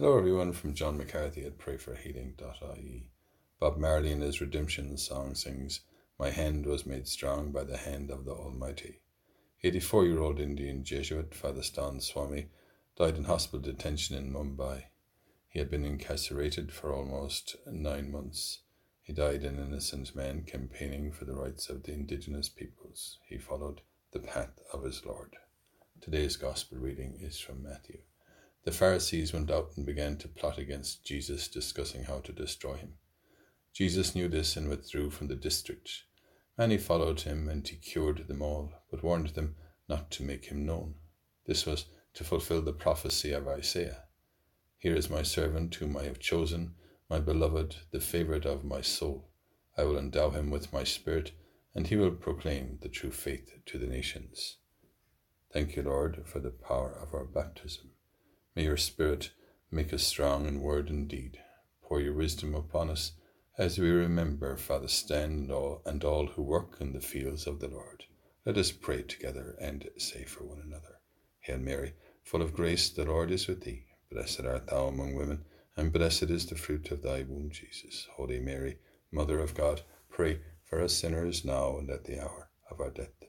Hello, everyone, from John McCarthy at prayforhealing.ie. Bob Marley in his redemption song sings, My hand was made strong by the hand of the Almighty. 84 year old Indian Jesuit Father Stan Swamy died in hospital detention in Mumbai. He had been incarcerated for almost nine months. He died an innocent man campaigning for the rights of the indigenous peoples. He followed the path of his Lord. Today's Gospel reading is from Matthew. The Pharisees went out and began to plot against Jesus, discussing how to destroy him. Jesus knew this and withdrew from the district. Many followed him, and he cured them all, but warned them not to make him known. This was to fulfill the prophecy of Isaiah. Here is my servant whom I have chosen, my beloved, the favourite of my soul. I will endow him with my spirit, and he will proclaim the true faith to the nations. Thank you, Lord, for the power of our baptism. May your Spirit make us strong in word and deed. Pour your wisdom upon us as we remember Father Stan and all, and all who work in the fields of the Lord. Let us pray together and say for one another. Hail Mary, full of grace, the Lord is with thee. Blessed art thou among women, and blessed is the fruit of thy womb, Jesus. Holy Mary, Mother of God, pray for us sinners now and at the hour of our death.